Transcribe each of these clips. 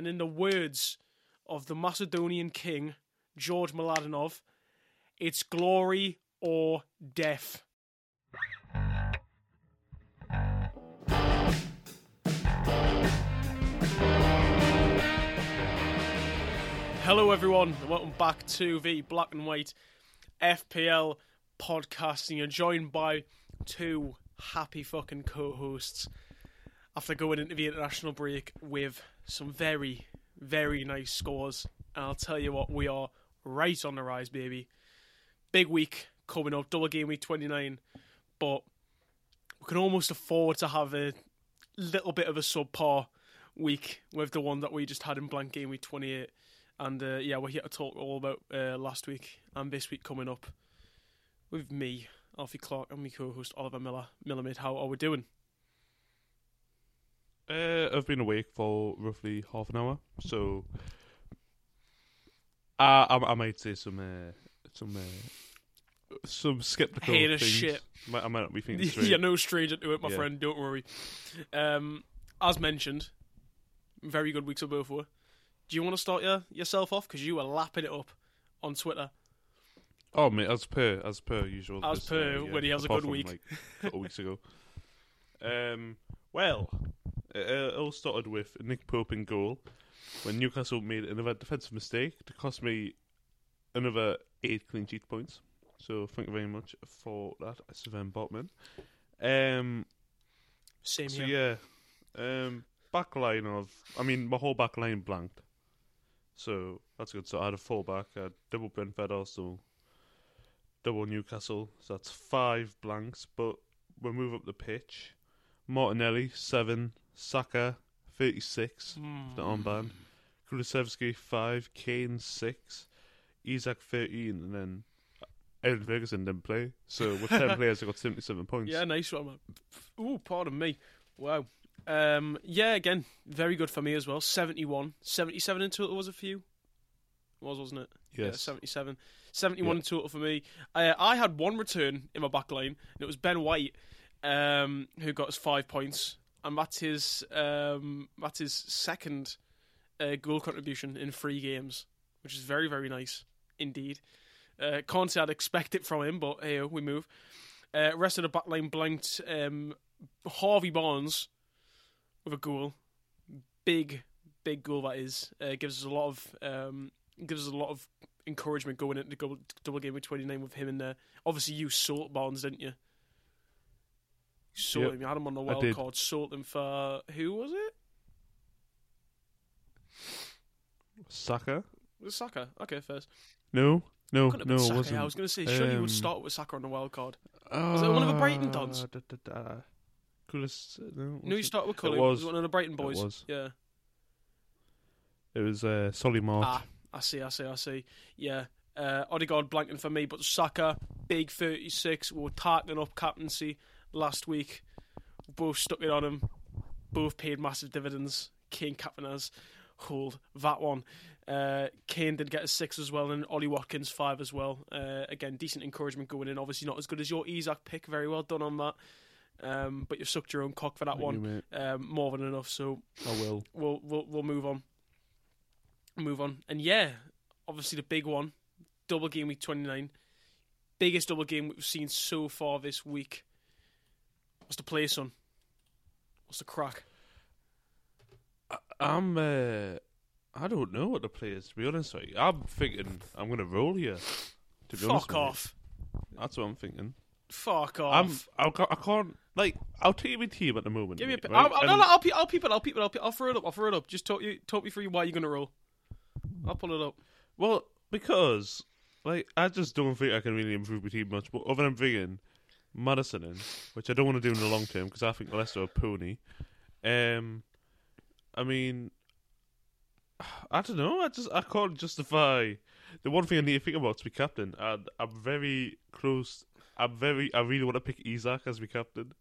And in the words of the Macedonian king, George Mladenov, it's glory or death. Hello, everyone, and welcome back to the Black and White FPL podcast. And you're joined by two happy fucking co hosts after going into the international break with some very, very nice scores. And I'll tell you what, we are right on the rise, baby. Big week coming up, double game week 29, but we can almost afford to have a little bit of a subpar week with the one that we just had in blank game week 28. And uh, yeah, we're here to talk all about uh, last week and this week coming up with me, Alfie Clark, and my co-host Oliver Miller. Millamid, how are we doing? Uh, I've been awake for roughly half an hour, so I I, I might say some uh, some uh, some skeptical Hate things. shit. I might not be thinking straight. You're no stranger to it, my Yeah. friend. Don't worry. Um, as mentioned, very good weeks for both of us. Do you want to start your, yourself off because you were lapping it up on Twitter? Oh mate, as per as per usual. As per uh, when he has a apart good from, week. like, a couple weeks ago. Um, well, it, all started with Nick Pope in goal when Newcastle made another defensive mistake to cost me another eight clean sheet points. So thank you very much for that, Sven Botman. Um, Same so here. yeah, um, back line of I mean my whole back line blanked, so that's good. So I had a full back, I had double Brentford also, double Newcastle. So that's five blanks. But we'll move up the pitch. Martinelli seven, Saka thirty six, Mm. the armband. Kulusevski five, Kane six, Isak thirteen, and then Aaron Ferguson didn't play. So with ten players, I got seventy seven points. Yeah, nice one. man. Ooh, pardon me. Wow. Um, yeah, again, very good for me as well. 71. 77 in total was a few. Was, wasn't it? Yeah, Yes. 77. 71 Yeah. in total for me. Uh, I had one return in my back line, and it was Ben White, um, who got us five points. And that's his, um, that's his second uh, goal contribution in three games, which is very, very nice indeed. Uh, can't say I'd expect it from him, but hey, we move. Uh, rest of the back line blanked. Um, Harvey Barnes with a goal, big, big goal that is. Uh, gives us a lot of um, gives us a lot of encouragement going into the double, double game with twenty nine with him in there. Obviously, you sold Barnes, didn't you? You sold Yep, him. You had him on the wild card. Sold him for who was it? Saka? Was it Saka? Okay, first. No, no, no, it Saka. wasn't. I was going to say, surely you Um, would start with Saka on the wild card. Was it one of the Brighton dons? Da, da, da. Kulis, no, No, you was start with It Cully. was. one of the Brighton boys. It was. Yeah. It was uh, Solly March. Ah, I see, I see, I see. Yeah. Uh, Odegaard blanking for me, but Saka, big 36, we were targeting up captaincy last week. Both stuck it on him. Both paid massive dividends. Kane has hold that one. Uh, Kane did get a six as well, and Ollie Watkins five as well. Uh, again, decent encouragement going in. Obviously, not as good as your Isak pick. Very well done on that. Um, but you've sucked your own cock for that Thank one. mate. Um, more than enough. So I will. we'll we'll we'll move on. Move on. And yeah, obviously the big one, double game week twenty nine. Biggest double game we've seen so far this week. What's the play, son? What's the crack? I'm. Uh, I don't know what the play is. To be honest, with you. I'm thinking I'm gonna roll here. To be honest, Fuck you. off. That's what I'm thinking. Fuck I'm. off. I can't, I can't. Like, I'll take my team at the moment. Give me a bit. right? I'll, no, no, I'll, pe- I'll peep it. I'll peep it. I'll, pe- I'll throw it up. I'll throw it up. Just talk you talk me through why you're gonna roll. I'll pull it up. Well, because like I just don't think I can really improve my team much. But other than bringing Maddison in, which I don't want to do in the long term because I think Leicester are a pony. Um, I mean, I don't know. I just I can't justify the one thing I need to think about to be captain. And I'm very close. I'm very. I really want to pick Isak as my captain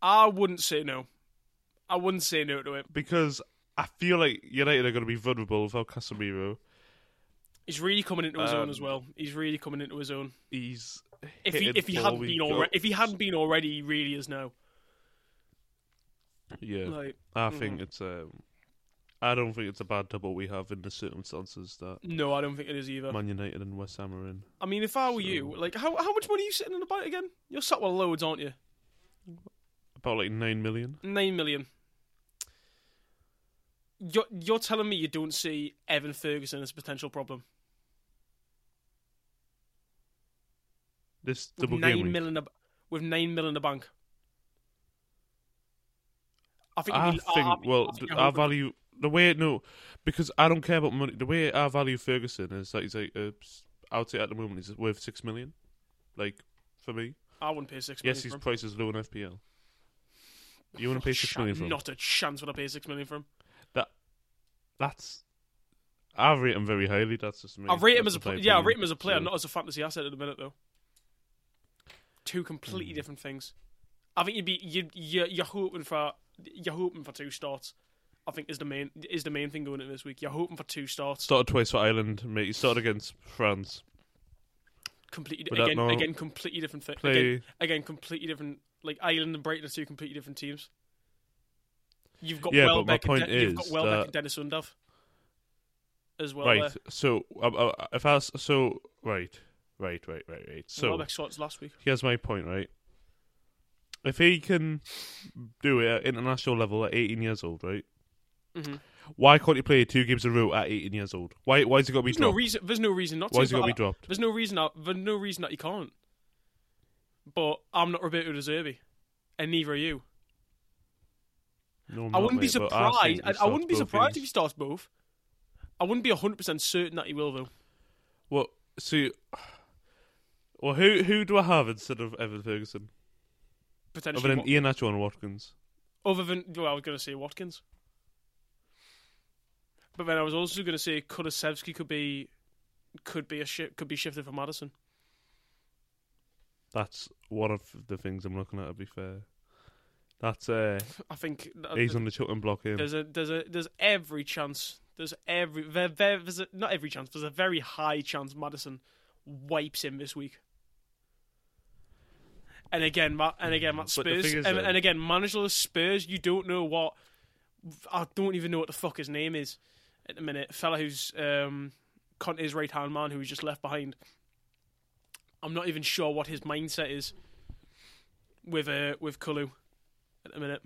I wouldn't say no. I wouldn't say no to it. because I feel like United are going to be vulnerable without Casemiro. He's really coming into his own Um, as well. He's really coming into his own. He's If he if he hadn't been already, if he hadn't been already, he really is now. yeah. Like I Mhm. think it's um, I don't think it's a bad double we have in the circumstances that No, I don't think it is either. Man United and West Ham are in. I mean, if I were So- you, like, how how much money are you sitting in the bank again? You're sat with loads, aren't you? About like nine million. Nine million. You're you're telling me you don't see Evan Ferguson as a potential problem? This With double game nine week. mil with nine million in the bank. I think. I be- think, I- I well, I think th- you're our value, the way, no, because I don't care about money. The way I value Ferguson is that he's like, uh, I would say at the moment he's worth six million. Like, for me. I wouldn't pay six million Yes, his price is low in FPL. You wouldn't pay six million for him? Not a chance would I pay six million for him. That, That's. I rate him very highly. That's just me. I rate him as a just my pl- yeah, I rate him as a player, not as a fantasy asset at the minute though. Two completely Hmm. different things. I think you'd be you you you're hoping for you're hoping for two starts. I think is the main is the main thing going into this week. You're hoping for two starts. Started twice for Ireland, mate. He started against France. completely Would again again completely different thi- Play. again again completely different. Like Ireland and Brighton are two completely different teams. You've got Yeah, but Welbeck and point De- you've got Welbeck that- and Deniz Undav as well. right. there. So, uh, uh, if I. So, right. Right, right, right, right. So, Welbeck starts last week. here's my point, right? If he can do it at international level at 18 years old, right? hmm Why can't he play two games in a row at 18 years old? Why? Why has he got to be There's no dropped? reason. There's no reason not to. Why has he got to be dropped? There's no reason that there's no reason that you can't. But I'm not Roberto De Zerbi, and neither are you. No, I not, wouldn't be mate, but surprised. I, I, wouldn't be surprised if he starts both. I wouldn't be hundred percent certain that he will though. Well, see, well, who who do I have instead of Evan Ferguson? Potentially, Other than Wat- Ian Nacho and Watkins. other than well, I was going to say Watkins, but then I was also going to say Kulusevski could be could be a shi could be shifted for Maddison. That's one of the things I'm looking at. To be fair, that's uh, I think that- he's on the chopping block in. There's a there's a there's every chance. There's every there, there, there's a, not every chance. There's a very high chance Maddison wipes him this week. And again, and again, Matt Spurs, and, and again, managerless Spurs. You don't know what. I don't even know what the fuck his name is at the minute. fella who's um, Conte's right hand man who was just left behind. I'm not even sure what his mindset is with uh, with Kulu at the minute.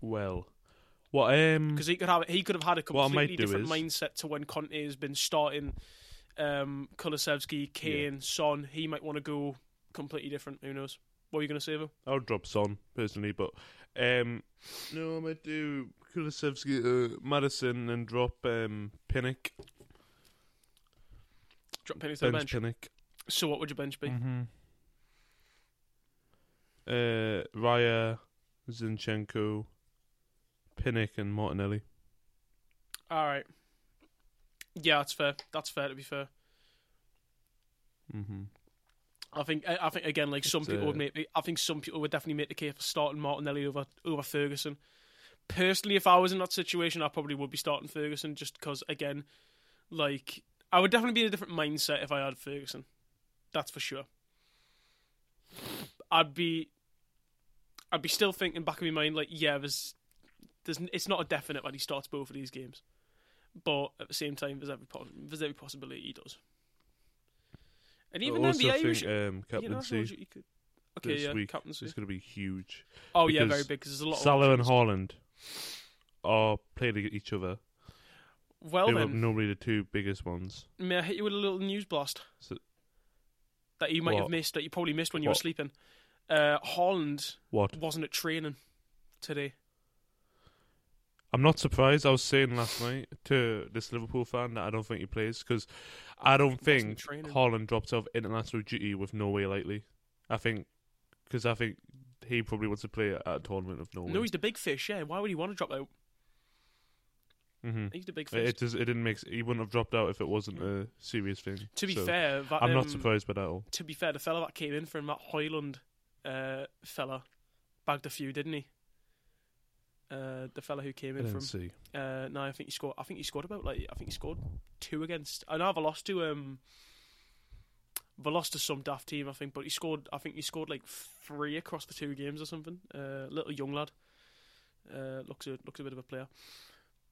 Well, what um, because he could have he could have had a What I might completely different is- mindset to when Conte has been starting um, Kulusevski, Kane, Son. He might want to go completely different. Who knows? What were you going to say though? I would drop Son personally, but um, no, I might do Kulusevski, uh, Maddison, and drop um Pinnock, Drop Penny to the bench bench. Pinnock. So what would your bench be? Mm-hmm. Uh, Raya, Zinchenko, Pinnock, and Martinelli. All right. Yeah, that's fair. That's fair. To be fair, Mm-hmm. I think I think again, like some It's, people would uh, make. I think some people would definitely make the case for starting Martinelli over over Ferguson. Personally, if I was in that situation, I probably would be starting Ferguson just because, again, like I would definitely be in a different mindset if I had Ferguson. That's for sure. I'd be, I'd be still thinking back in my mind, like, yeah, there's, there's, it's not a definite that he starts both of these games, but at the same time, there's every there's every possibility he does. And even I then, also the think Irish, um, you know, captaincy you could, okay, this yeah, week captaincy. is going to be huge. Oh yeah, very big because there's a lot. Of Salah and Haaland are playing each other. Well they then, normally the two biggest ones. may I hit you with a little news blast So, that you might have missed, that you probably missed when you were sleeping? Uh, Haaland what? wasn't at training today. I'm not surprised. I was saying last night to this Liverpool fan that I don't think he plays because I don't think. Haaland drops off international duty with Norway lightly. I think because I think he probably wants to play at a tournament of Norway. No, he's the big fish. Yeah, why would he want to drop out? hmm He's the big fish. It, does, it didn't make. He wouldn't have dropped out if it wasn't a serious thing. to be So, fair, that, I'm not um, surprised by that at all. To be fair, the fella that came in from that Hoyland uh, fella bagged a few, didn't he? Uh, the fella who came in from see. Uh, no, I think he scored. I think he scored about like I think he scored two against. I know they lost to um. They lost to some daft team, I think, but he scored. I think he scored like three across the two games or something. Uh, little young lad. Uh, looks a looks a bit of a player.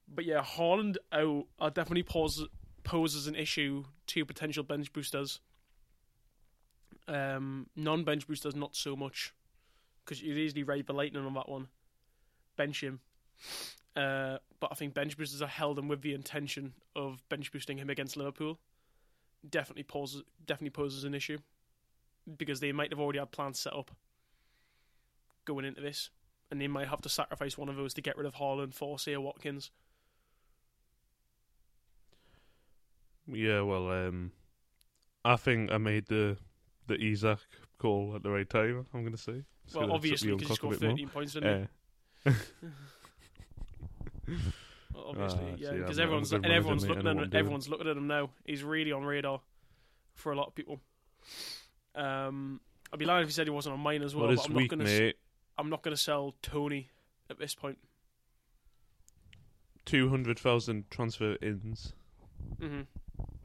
but yeah, Haaland out uh, definitely pose, poses an issue to potential bench boosters. Um, non-bench boosters not so much because you'd easily ride the lightning on that one. Bench him. Uh, but I think bench boosters are held him with the intention of bench boosting him against Liverpool. Definitely poses definitely poses an issue because they might have already had plans set up going into this, and they might have to sacrifice one of those to get rid of Haaland for say Watkins. Yeah, well, um, I think I made the the Isak call at the right time. I'm going to say. It's well, obviously because he on cock a scored bit more. thirteen points, didn't Uh, obviously, Ah, yeah, because everyone's and everyone's looking at him, I'm everyone's looking at him now. He's really on radar for a lot of people. Um, I'd be lying if he said he wasn't on mine as well. what but I'm weak, not gonna, mate? I'm not going to sell Tony at this point. Two hundred thousand transfer ins hmm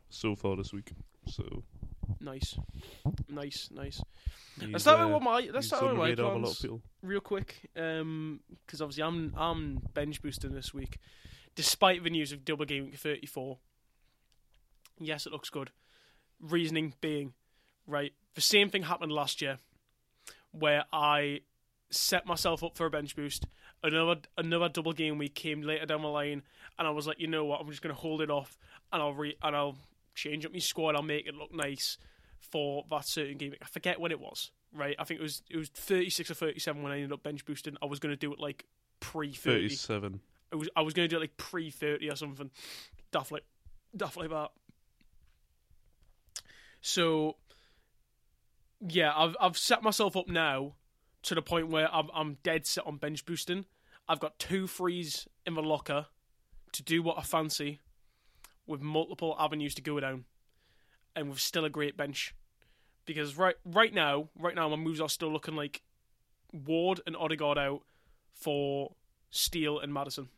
so far this week. So Nice, nice, nice. he's, Let's start uh, with what my let's start with my radar of a lot plans real quick, because obviously I'm I'm bench boosting this week, despite the news of double game week 34. Yes, it looks good. Reasoning being, right, the same thing happened last year, where I set myself up for a bench boost. Another another double game week came later down the line, and I was like, you know what, I'm just gonna hold it off, and I'll re and I'll change up my squad. I'll make it look nice for that certain game. I forget when it was. Right, I think it was it was 36 or 37 when I ended up bench boosting. I was gonna do it like pre Thirty-seven. I was I was gonna do it like pre 30 or something, daft like daft like that. So yeah, I've I've set myself up now to the point where I'm I'm dead set on bench boosting. I've got two frees in the locker to do what I fancy, with multiple avenues to go down, and with still a great bench. Because right right now, right now my moves are still looking like Ward and Odegaard out for Steele and Maddison,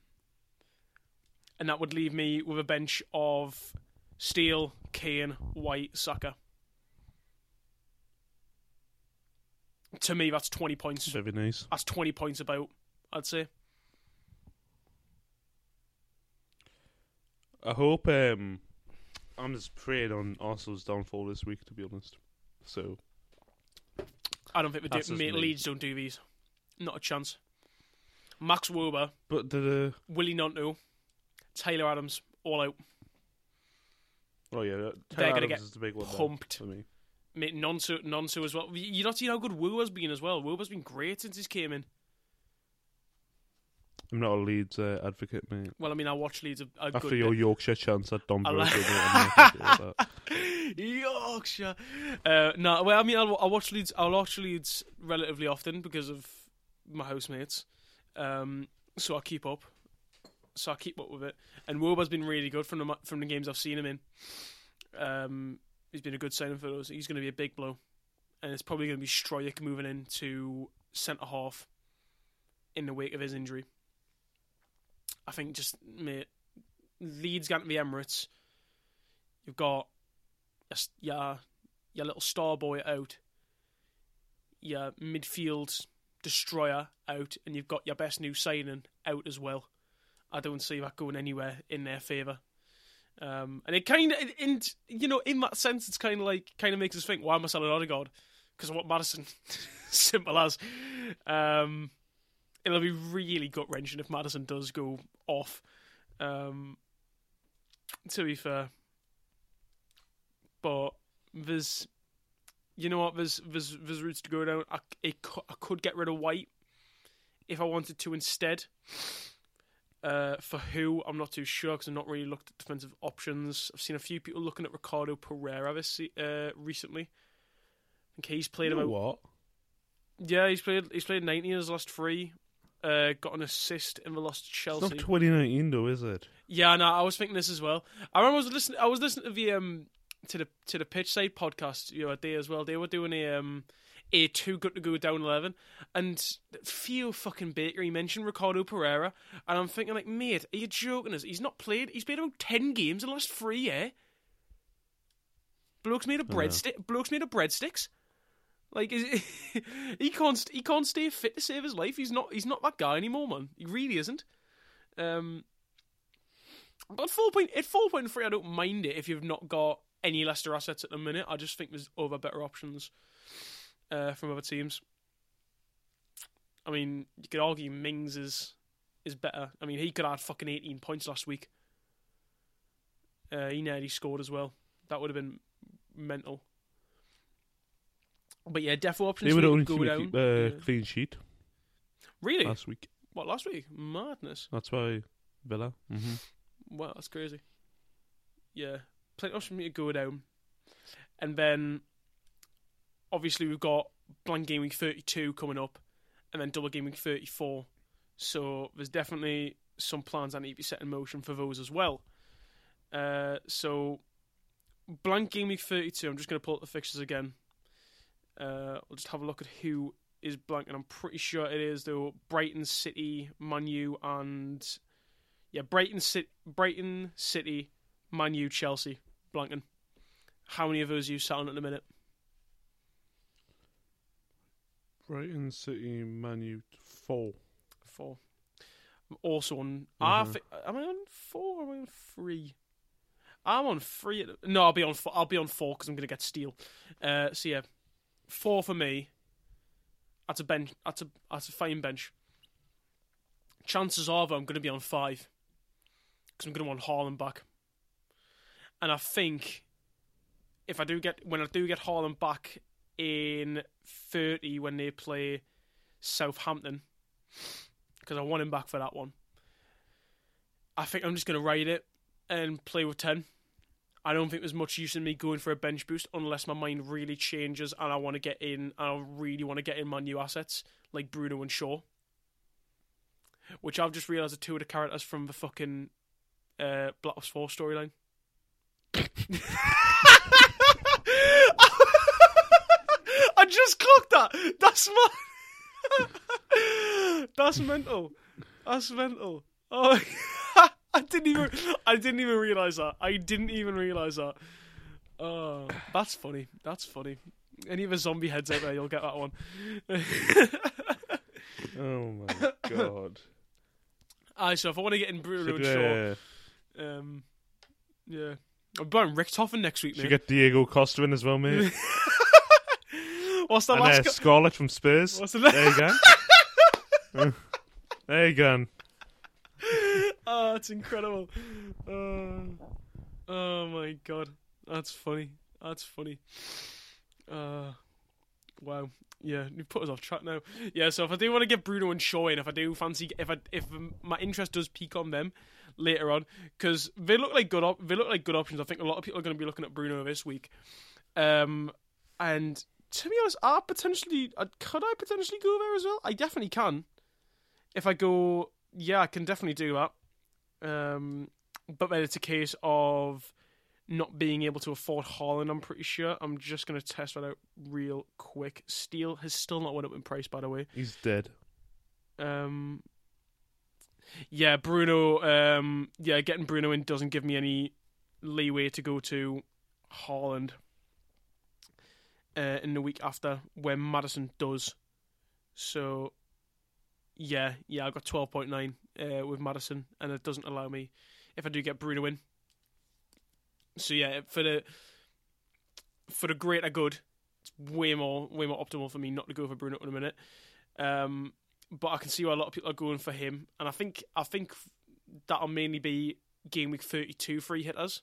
and that would leave me with a bench of Steele, Kane, White, Saka. To me, that's twenty points. Very nice. That's twenty points about. I'd say. I hope. Um, I'm just praying on Arsenal's downfall this week. To be honest, so I don't think we That's do. just Mate, me. Leeds don't do these. Not a chance. Max Wober, but the Willy Gnonto, Tyler Adams, all out. oh yeah, They're Taylor gonna Adams get is the big one there pumped. for me. Mate, Nonso, Nonso as well. You not seen how good Wober's been as well. Wober's been great since he's came in. I'm not a Leeds uh, advocate, mate. Well, I mean, I watch Leeds a, a After good your bit. Yorkshire chance at Don like- mate, I'm not happy with that. Yorkshire. Uh, no, well, I mean, I'll, I watch Leeds. I'll watch Leeds relatively often because of my housemates. Um, so I keep up. So I keep up with it. And Wober's been really good from the from the games I've seen him in. Um, he's been a good signing for us. He's going to be a big blow, and it's probably going to be Struijk moving into centre half in the wake of his injury. I think just mate, Leeds going to the Emirates. You've got your, your, little star boy out, your midfield destroyer out, and you've got your best new signing out as well. I don't see that going anywhere in their favour. Um, and it kind of, in you know, in that sense, it's kind of like kind of makes us think, why am I selling Odegaard? Because I want Maddison. Simple as. Um, it'll be really gut wrenching if Maddison does go off. Um, to be fair, but there's, you know what, there's there's there's routes to go down. I, it, I could get rid of White if I wanted to instead. Uh, for who, I'm not too sure because I've not really looked at defensive options. I've seen a few people looking at Ricardo Pereira this uh, recently. I think he's played You know about what? yeah, he's played. He's played 90 in his last three. Uh, got an assist in the loss to It's not 2019 though, is it? yeah, no, I was thinking this as well. I remember I was listening. I was listening to the um to the to the pitch side podcast the other day as well. They were doing a um a two good to go down eleven, and Theo fucking Baker he mentioned Ricardo Pereira, and I'm thinking like, mate, are you joking us? He's not played. He's played about ten games in the last three. Yeah, blokes made of know. breadstick. Blokes made of breadsticks. Like is he can't he can't stay fit to save his life. He's not he's not that guy anymore, man. He really isn't. Um, But four point at four point three, I don't mind it if you've not got any Leicester assets at the minute. I just think there's other better options uh, from other teams. I mean, you could argue Mings is is better. I mean, he could add fucking eighteen points last week. Uh, he nearly scored as well. That would have been mental. But yeah, defo options. They were the only go team to down. keep uh, Yeah. clean sheet Really? last week. What last week? Madness. That's why Villa. Mm-hmm. Wow, that's crazy. Yeah, plenty of options for me to go down, and then obviously we've got blank game week thirty-two coming up, and then double game week thirty-four. So there's definitely some plans that need to be set in motion for those as well. Uh, so blank game week thirty-two. I'm just going to pull up the fixtures again. Uh, I'll just have a look at who is blank, and I'm pretty sure it is though Brighton, City, Manu, and yeah, Brighton, City, Brighton, City, Manu, Chelsea, blanking. How many of those are you sat on at the minute? Brighton City, Manu four. Four. I'm also on. I Mhm. thi- am I on four or am I on three? I'm on three. At the, no, I'll be on. Four, I'll be on four because I'm gonna get Steele. Uh, so yeah, four for me. At a bench. at a that's a fine bench. Chances are though I'm gonna be on five because I'm gonna want Haaland back. And I think if I do get when I do get Haaland back in thirty when they play Southampton, because I want him back for that one. I think I'm just gonna ride it and play with ten. I don't think there's much use in me going for a bench boost unless my mind really changes and I want to get in. I really want to get in my new assets like Bruno and Shaw, which I've just realised are two of the characters from the fucking uh, Black Ops Four storyline. I just clocked that. That's my. That's mental. That's mental. Oh, I didn't even. I didn't even realize that. I didn't even realize that. Oh, that's funny. That's funny. Any of the zombie heads out there, you'll get that one. Oh my god. Aye, so if I want to get in Should, and Shaw, uh, um, yeah, I'm buying Richthofen next week, should mate. get Diego Costa in as well, mate. What's the and last? uh, Scarlett from Spurs. What's the There you go. there you go. Oh, it's incredible. Oh, oh my god, that's funny. That's funny. Uh, wow. Yeah, you put us off track now. Yeah, so if I do want to get Bruno and Shaw in, if I do fancy, if I if my interest does peak on them later on, because they look like good, op- they look like good options. I think a lot of people are going to be looking at Bruno this week. Um, and to be honest, I potentially uh, could I potentially go there as well. I definitely can. If I go, yeah, I can definitely do that. Um, but then it's a case of not being able to afford Haaland. I'm pretty sure. I'm just going to test that out real quick. Steele has still not went up in price, by the way. He's dead. Um, yeah, Bruno. Um, yeah, getting Bruno in doesn't give me any leeway to go to Haaland uh, in the week after when Maddison does. So, yeah, yeah, I've got twelve point nine uh, with Maddison, and it doesn't allow me if I do get Bruno in. So yeah, for the for the greater good, it's way more way more optimal for me not to go for Bruno in a minute. Um, but I can see why a lot of people are going for him, and I think I think that'll mainly be game week thirty two free hitters,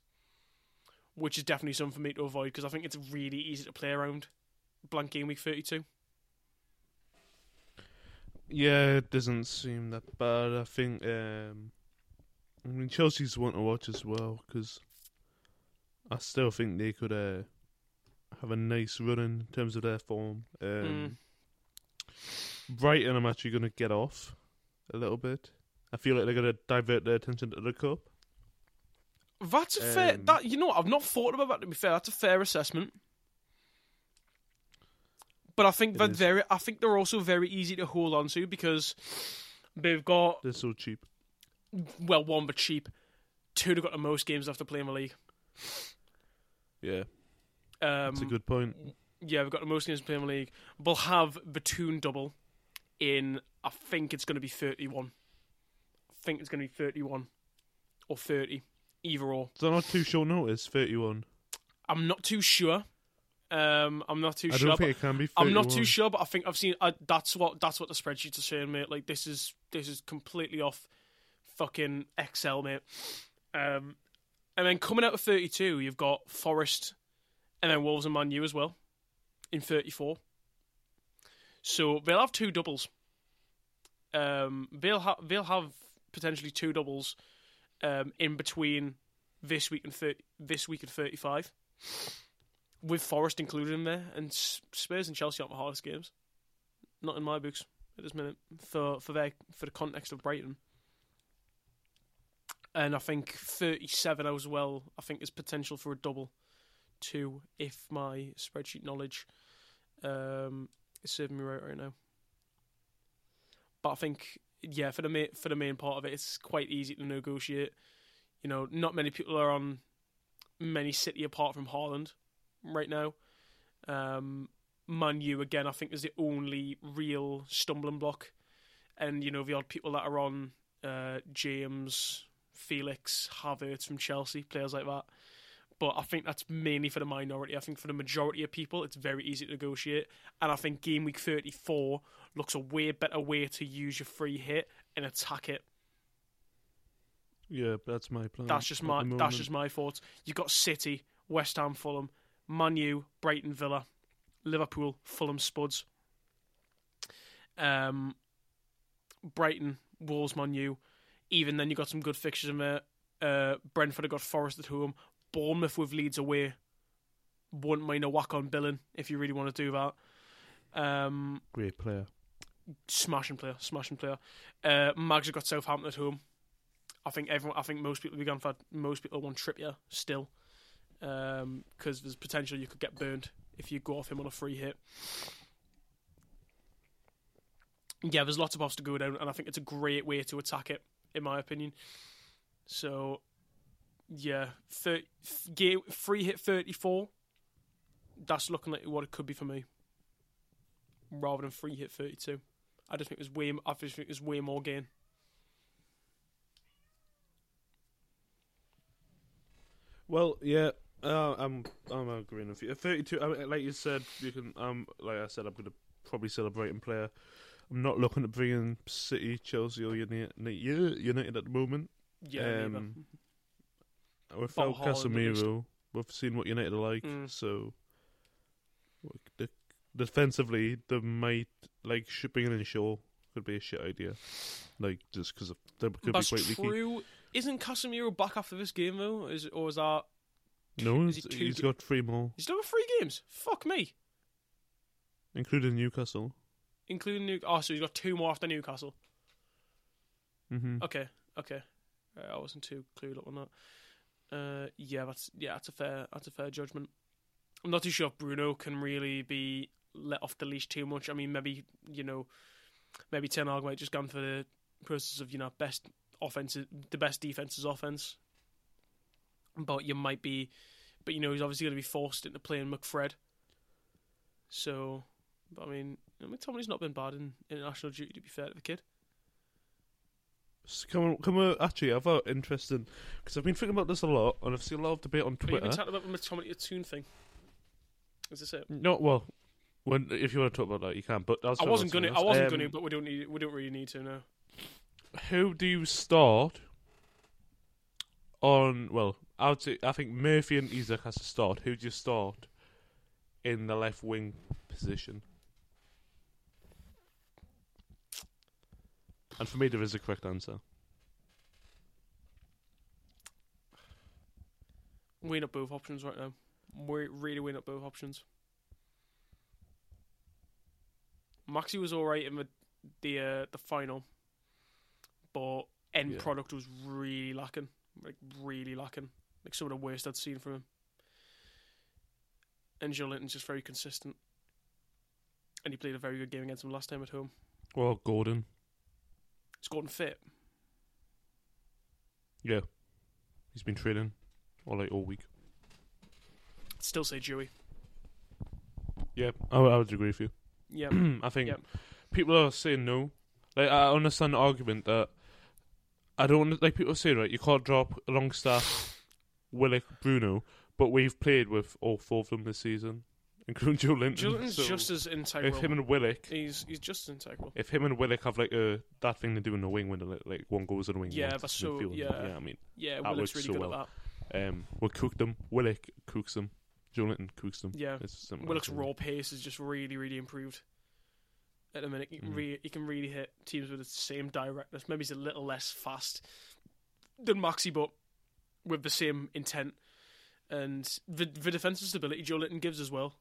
which is definitely something for me to avoid because I think it's really easy to play around blank game week thirty two. Yeah, it doesn't seem that bad. I think. Um, I mean, Chelsea's one to watch as well because I still think they could uh, have a nice run in terms of their form. Um, Brighton, I'm actually going to get off a little bit. I feel like they're going to divert their attention to the cup. That's a fair. Um, that you know, what, I've not thought about that. To be fair, that's a fair assessment. But I think It they're. very. I think they're also very easy to hold on to because they've got They're so cheap. well, one but cheap. Two, they've got the most games after playing in the league. Yeah, Um, that's a good point. Yeah, we've got the most games playing in the league. We'll have the Toon double in. I think it's going to be thirty-one. I think it's going to be thirty-one or thirty. either or. That not too short notice? Thirty-one. I'm not too sure. Um, I'm not too I sure. don't but think it can be. 31. I'm not too sure, but I think I've seen. Uh, that's what that's what the spreadsheets are saying, mate. Like this is this is completely off fucking Excel, mate. Um, and then coming out of 32, you've got Forest, and then Wolves and Man U as well, in 34. So they'll have two doubles. Um, they'll have they'll have potentially two doubles, um, in between this week and 30, this week and 35 with Forest included in there, and Spurs and Chelsea aren't the hardest games. Not in my books at this minute for for their for the context of Brighton. And I think 37 as well. I think is potential for a double, too, if my spreadsheet knowledge um, is serving me right right now. But I think yeah, for the main for the main part of it, it's quite easy to negotiate. You know, not many people are on many City apart from Haaland right now. Um, Man U again, I think is the only real stumbling block, and you know the odd people that are on uh, James, Felix, Havertz from Chelsea, players like that. But I think that's mainly for the minority. I think for the majority of people, it's very easy to negotiate, and I think game week thirty four looks a way better way to use your free hit and attack it. Yeah, that's my plan. That's just my that's just my thoughts. You've got City, West Ham, Fulham, Man U, Brighton, Villa, Liverpool, Fulham, Spuds. Um, Brighton, Wolves, Man U. Even then, you got some good fixtures in there. Uh, Brentford have got Forest at home. Bournemouth with Leeds away. Wouldn't mind a whack on Billing if you really want to do that. Um, great player. smashing player, smashing player. Uh, Mags have got Southampton at home. I think everyone. I think most people will be gone for most people want Trippier still, Um, because there's potential you could get burned if you go off him on a free hit. Yeah, there's lots of offs to go down, and I think it's a great way to attack it, in my opinion. So, yeah, thir- game free hit thirty four. That's looking like what it could be for me, rather than free hit thirty two. I just think there's way. I just think there's way more gain. Well, yeah, uh, I'm I'm agreeing with you. 32, I mean, like you said, you can. Um, like I said, I'm gonna probably celebrate and player. I'm not looking to bring in City, Chelsea, or United, United at the moment. Yeah. Um, Without at. Casemiro, we've seen what United are like. Mm. So, the, defensively, they might like sh- bringing in Shaw could be a shit idea. Like just because they could That's be quite leaky. true. Isn't Casemiro back after this game though? Is or is that No, he he's, too he's g- got three more, he's still got three games? Fuck me, including Newcastle. including New. Oh, so he's got two more after Newcastle. hmm Okay, okay. Uh, I wasn't too clued up on that. Uh, yeah, that's yeah, that's a fair that's a fair judgment. I'm not too sure if Bruno can really be let off the leash too much. I mean, maybe you know, maybe Ten Hag might just gone for the process of you know best offensive, the best defense's offense. But you might be, but you know he's obviously going to be forced into playing McFred. So, but I mean, I mean, Tomley's not been bad in international duty. To be fair to the kid. So come on, come on. Actually, I've got interesting because I've been thinking about this a lot, and I've seen a lot of debate on Have you Twitter. been talking about the Tommy Toon thing? Is this it? No, well, when if you want to talk about that, you can. But I, was I talking wasn't gonna. I wasn't else. gonna, Um, but we don't need. We don't really need to now. Who do you start on? Well, I would say I think Murphy and Isak has to start. Who do you start in the left wing position? And for me, there is a correct answer. Weighing up both options right now. We're really weighing up both options. Maxi was all right in the the uh, the final, but end Yeah. product was really lacking. Like really lacking. Like some of the worst I'd seen from him. And Joelinton's just very consistent. And he played a very good game against him last time at home. Well, Gordon. Is Gordon fit. Yeah, he's been training all like all week. I'd still say Dewey. Yeah, I, would- I would agree with you. Yeah. I think Yep. people are saying no. Like I understand the argument that I don't like people say right. You can't drop Longstaff Willock, Bruno, but we've played with all four of them this season, including Joelinton. Jordan's so just as integral. if him and Willock, he's he's just as integral. if him and Willock have like a that thing to do in the wing when like, like one goes in the wing, Yeah, that's in so- midfield. yeah. I mean, Yeah, That Willock's works really so good well. at that. um, we'll cook them. Willock cooks them. Joelinton cooks them. Yeah, It's simple Willock's raw pace is just really, really improved. At the minute, he can, Mm. really, he can really hit teams with the same directness. Maybe he's a little less fast than Maxi, but with the same intent. And the the defensive stability Joelinton gives as well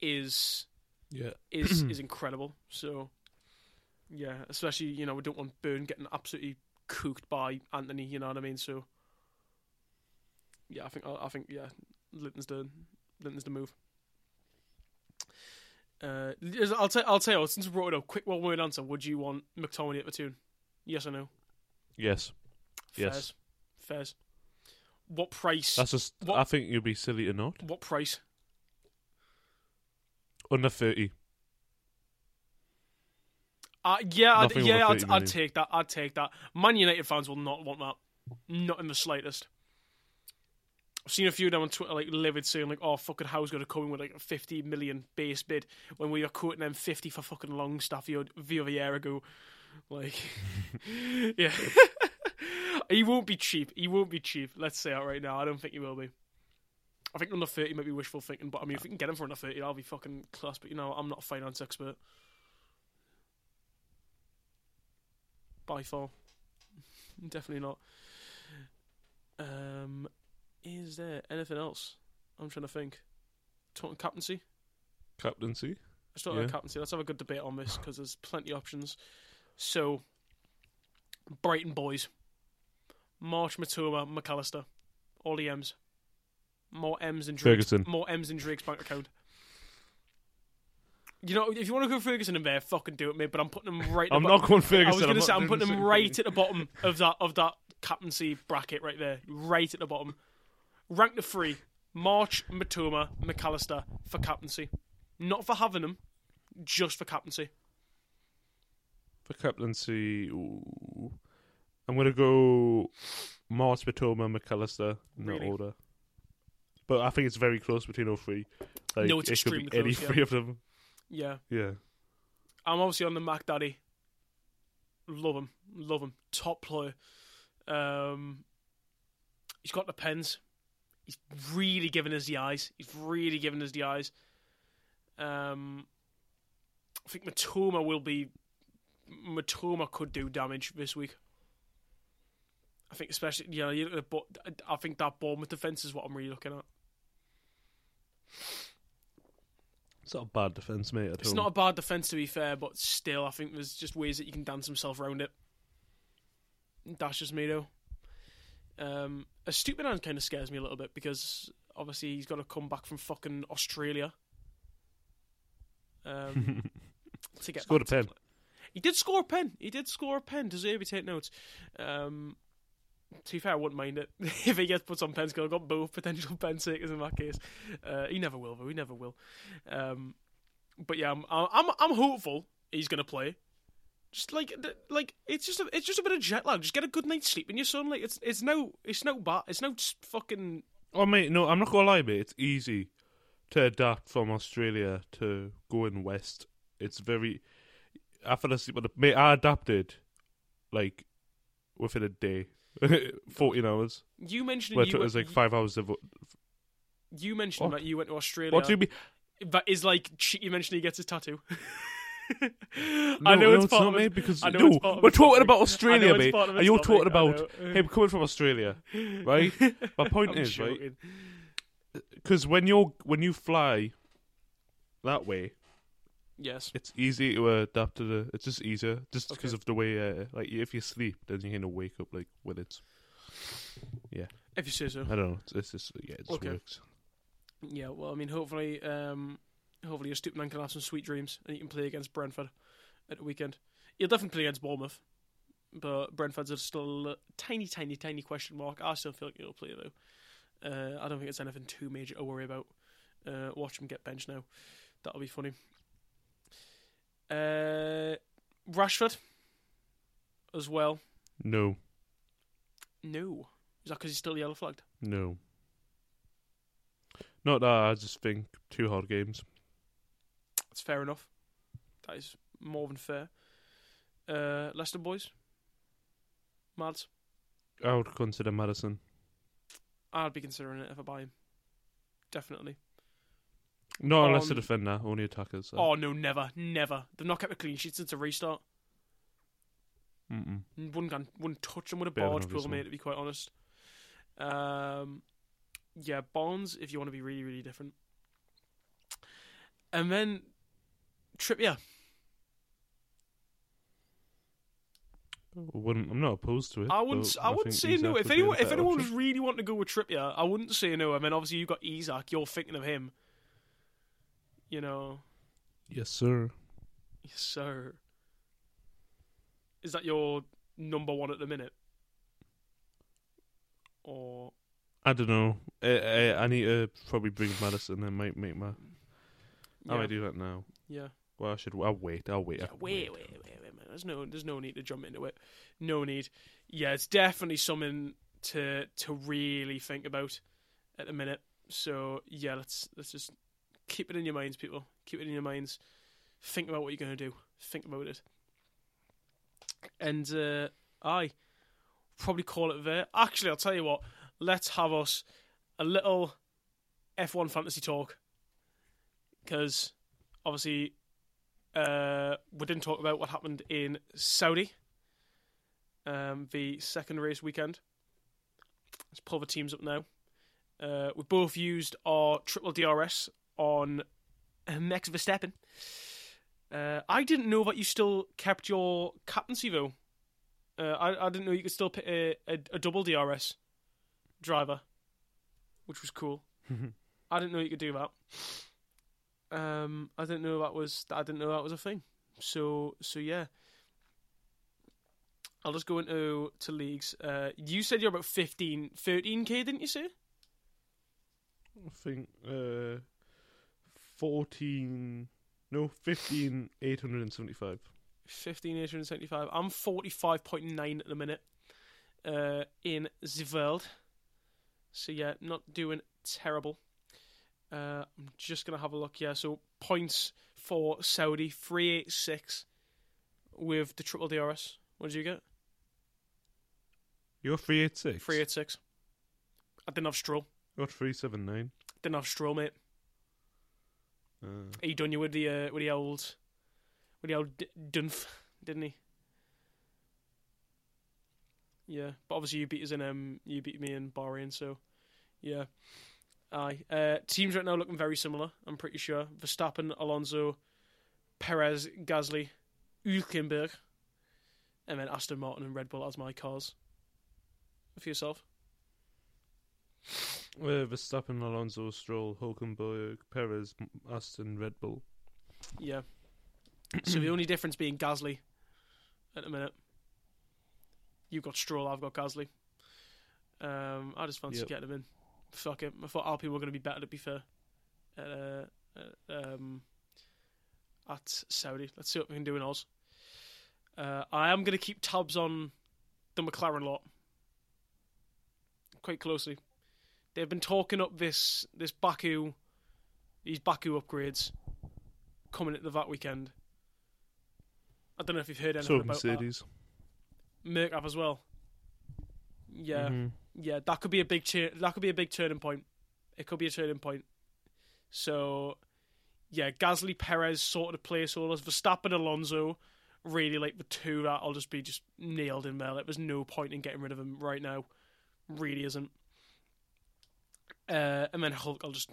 is Yeah. is is incredible. So, yeah, especially you know we don't want Burn getting absolutely cooked by Antony. You know what I mean? So, yeah, I think I think yeah, Linton's the Linton's the move. Uh, I'll tell I'll tell you since we brought it up. Quick one word answer: Would you want McTominay at the Toon? Yes or no? Yes. Yes. Fairs. What price? That's just. What- I think you'd be silly to not what price? under thirty. Uh, yeah, I'd, yeah, I'd, I'd take that. I'd take that. Man United fans will not want that, not in the slightest. I've seen a few of them on Twitter, like livid, saying like, "Oh, fucking how's going to come in with like a fifty million base bid when we were quoting them fifty for fucking Longstaff the, the other year ago." Like, yeah, he won't be cheap. He won't be cheap. Let's say that right now. I don't think he will be. I think under thirty might be wishful thinking, but I mean, if we can get him for under thirty, I'll be fucking class. But you know, I'm not a finance expert. by far. Definitely not. Um, is there anything else? I'm trying to think. Talking captaincy. Captaincy. Let's talk Yeah. about captaincy. Let's have a good debate on this because there's plenty of options. So, Brighton boys, March, Mitoma, McAllister, all the M's, more M's than Drake's, Ferguson. more M's than Drake's bank account. You know, if you want to go Ferguson in there, fucking do it, mate. But I'm putting him right. at the I'm bottom. not going Ferguson. I was going to say I'm putting the him right thing. at the bottom of that of that captaincy bracket right there, right at the bottom. Rank the three: March, Mitoma, McAllister for captaincy, not for having them, just for captaincy. For captaincy, ooh. I'm gonna go March, Mitoma, McAllister in Really? that order. But I think it's very close between all three. Like, No, it's it could be extremely any yeah. three of them. Yeah, Yeah. I'm obviously on the Mac Daddy. Love him, love him, top player. Um, he's got the pens. He's really giving us the eyes. He's really giving us the eyes. Um, I think Mitoma will be. Mitoma could do damage this week. I think, especially you know, you look at the, I think that Bournemouth defense is what I'm really looking at. It's not a bad defense, mate. At It's home. not a bad defense to be fair, but still, I think there's just ways that you can dance himself around it. That's just me though. Um, Estupiñán kind of scares me a little bit because obviously he's got to come back from fucking Australia. Um, to get Scored a pen. He did score a pen. He did score a pen. Does Avery take notes? Um, to be fair, I wouldn't mind it if he gets put on pens. Because I've got both potential pen takers in that case. Uh, he never will, though. He never will. Um, but yeah, I'm I'm I'm hopeful he's gonna play. Just like like it's just a, it's just a bit of jet lag. Just get a good night's sleep in your son. Like it's it's no it's no bad. It's no fucking Oh, mate, no, I'm not gonna lie, mate. It's easy to adapt from Australia to going west. It's very. I fell asleep the mate. I adapted, like, within a day, fourteen hours. you mentioned Well, you, it us like five hours of. you mentioned What? that you went to Australia. What do you mean? That is like you mentioned he gets his tattoo. No, I know no, it's part not, of it. Because I know no, we're talking about Australia, mate, and you're talking about him coming from Australia, right? My point I'm is, right? Because when you're when you fly that way, Yes. it's easy to adapt to the. It's just easier, just because Okay. of the way. Uh, like if you sleep, then you kind of wake up like with it. Yeah. If you say so. I don't know. It's, it's just yeah, it just Okay. works. Yeah, well, I mean, hopefully, um, hopefully your Estupiñán can have some sweet dreams and he can play against Brentford at the weekend. He'll definitely play against Bournemouth, but Brentford's are still a tiny, tiny, tiny question mark. I still feel like he'll play though. Uh, I don't think it's anything too major to worry about. Uh, watch him get benched now. That'll be funny. Uh, Rashford as well. No, No, is that because he's still yellow flagged? no. Not that I just think two hard games. That's fair enough. That is more than fair. Uh, Leicester boys, Mads. I would consider Maddison. I'd be considering it if I buy him. Definitely. Not unless Um, the defender, only attackers. So. Oh no, never, never. They've not kept a clean sheet since a restart. Mm-mm. Wouldn't go- wouldn't touch them with a Bit barge pole, mate. To be quite honest. Um, yeah, Bonds. If you want to be really, really different, and then Trippier. Wouldn't I'm not opposed to it. I wouldn't. I wouldn't say no. If anyone, if anyone was really wanting to go with Trippier, I wouldn't say no. I mean, obviously you've got Isak. You're thinking of him. You know, yes, sir. yes, sir. Is that your number one at the minute? Or I don't know. I, I, I need to probably bring Maddison and might make my. I yeah, might do that now. yeah. Well, I should. I'll wait. I'll wait. Yeah, I can wait, wait, wait, wait, man. There's no, there's no need to jump into it. No need. Yeah, it's definitely something to to really think about at the minute. So yeah, let's let's just keep it in your minds, people. Keep it in your minds. Think about what you're gonna do. Think about it. And uh, I probably call it there. Actually, I'll tell you what. Let's have us a little F1 fantasy talk because obviously uh, we didn't talk about what happened in Saudi, um, the second race weekend. Let's pull the teams up now. Uh, we both used our triple DRS on uh, Max Verstappen. Uh, I didn't know that you still kept your captaincy though. Uh, I I didn't know you could still pick a, a, a double DRS driver, which was cool. I didn't know you could do that. Um, I didn't know that was I didn't know that was a thing. So so yeah. I'll just go into to leagues. Uh, you said you're about 15, 13k, didn't you say? I think uh, fourteen. No, fifteen. Eight hundred and seventy-five. 15,875. I'm 45.9 at the minute uh, in the world. So, yeah, not doing terrible. Uh, I'm just going to have a look. Yeah, so points for Saudi 386 with the triple DRS. What did you get? You're three eight six. 386. I didn't have Stroll. You're seven nine. Didn't have Stroll, mate. Uh, He done you with the uh, with the old with the old D- Dunf, didn't he? Yeah, but obviously you beat us in um you beat me in Bahrain, so yeah. Aye. Uh, teams right now looking very similar. I'm pretty sure Verstappen, Alonso, Perez, Gasly, Hülkenberg, and then Aston Martin and Red Bull as my cars. For yourself, uh, Verstappen, Alonso, Stroll, Hulkenberg, Perez, Aston, Red Bull. yeah. so the only difference being Gasly at the minute. You've got Stroll, I've got Gasly. Um, I just fancy Yep. getting him in. Fuck it. I thought Alpine were going to be better, to be fair. Uh, uh, um, at Saudi. Let's see what we can do in Oz. Uh, I am going to keep tabs on the McLaren lot quite closely. They've been talking up this this Baku, these Baku upgrades coming at the VAT weekend. I don't know if you've heard anything So about that. Mercedes. Merc have as well. Yeah, Mhm. yeah, that could be a big tur- that could be a big turning point. It could be a turning point. So, yeah, Gasly, Perez sort of placeholders. Verstappen, Alonso, really like the two that I'll just be just nailed in there. Like, there's no point in getting rid of them right now. Really isn't. Uh, and then Hulk, I'll just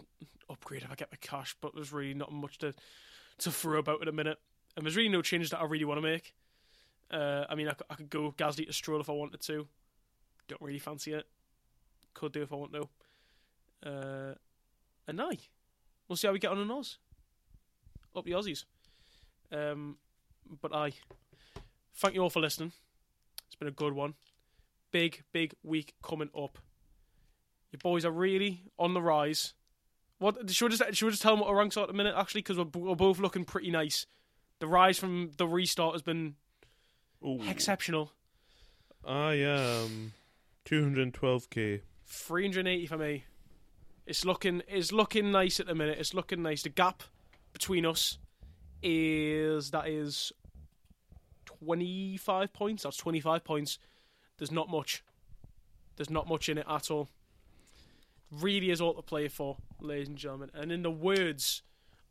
upgrade if I get the cash. But there's really not much to to throw about at a minute, and there's really no changes that I really want to make. Uh, I mean, I, could- I could go Gasly to Stroll if I wanted to. Don't really fancy it. Could do if I want to. Uh, and aye, we'll see how we get on in Oz. Up the Aussies. Um, but I thank you all for listening. It's been a good one. Big, big week coming up. Your boys are really on the rise. What should we just should we just tell them what our ranks are at the minute? Actually, because we're, we're both looking pretty nice. The rise from the restart has been Ooh. exceptional. I am 212k. 380 for me. It's looking it's looking nice at the minute. It's looking nice. The gap between us is that is twenty five points. That's twenty five points. There's not much. There's not much in it at all. Really is all to play for, ladies and gentlemen. And in the words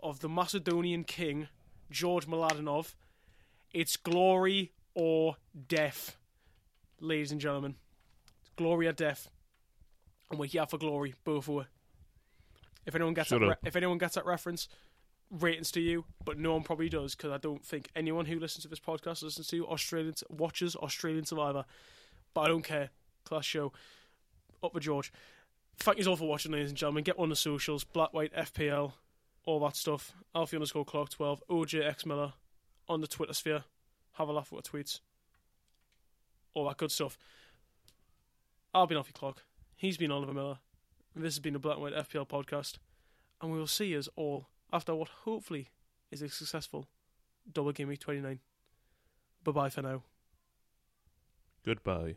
of the Macedonian king, George Mladenov, it's glory or death, ladies and gentlemen. It's glory or death. And we're here for glory, both of us. If anyone gets Shut that, re- if anyone gets that reference, ratings to you, but no one probably does because I don't think anyone who listens to this podcast listens to Australian watches Australian Survivor. But I don't care. Class show. Up for George. Thank you all for watching, ladies and gentlemen. Get on the socials, Black White FPL, all that stuff. Alfie underscore Clark twelve, OJ X Miller on the Twitter sphere. Have a laugh at our tweets. All that good stuff. I've been Alfie Clark. He's been Oliver Miller. This has been the Black White FPL podcast. And we will see us all after what hopefully is a successful double game week 29. Bye bye for now. Goodbye.